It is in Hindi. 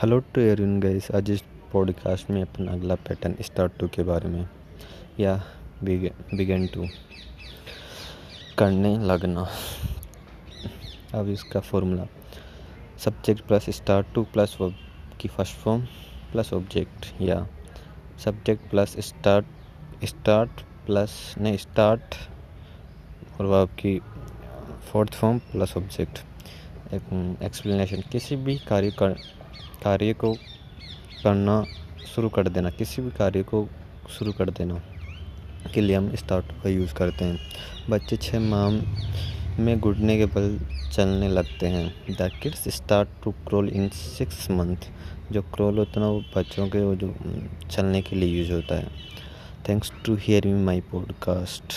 हेलो टू एवरीवन गाइस आज इस पॉडकास्ट में अपना अगला पैटर्न स्टार्ट टू के बारे में, या बिगेन टू करने लगना। अब इसका formula subject plus start to plus की फ़र्स्ट फॉर्म प्लस ऑब्जेक्ट या subject plus start start plus नहीं स्टार्ट और वर्ब की fourth form plus object explanation किसी भी कार्य कर कार्य को करना शुरू कर देना, किसी भी कार्य को शुरू कर देना के लिए हम स्टार्ट का यूज़ करते हैं। बच्चे छः माह में घुटने के बल चलने लगते हैं। The kids start to crawl in six month जो क्रोल होता है ना, वो बच्चों के वो जो चलने के लिए यूज़ होता है। Thanks to hear me my podcast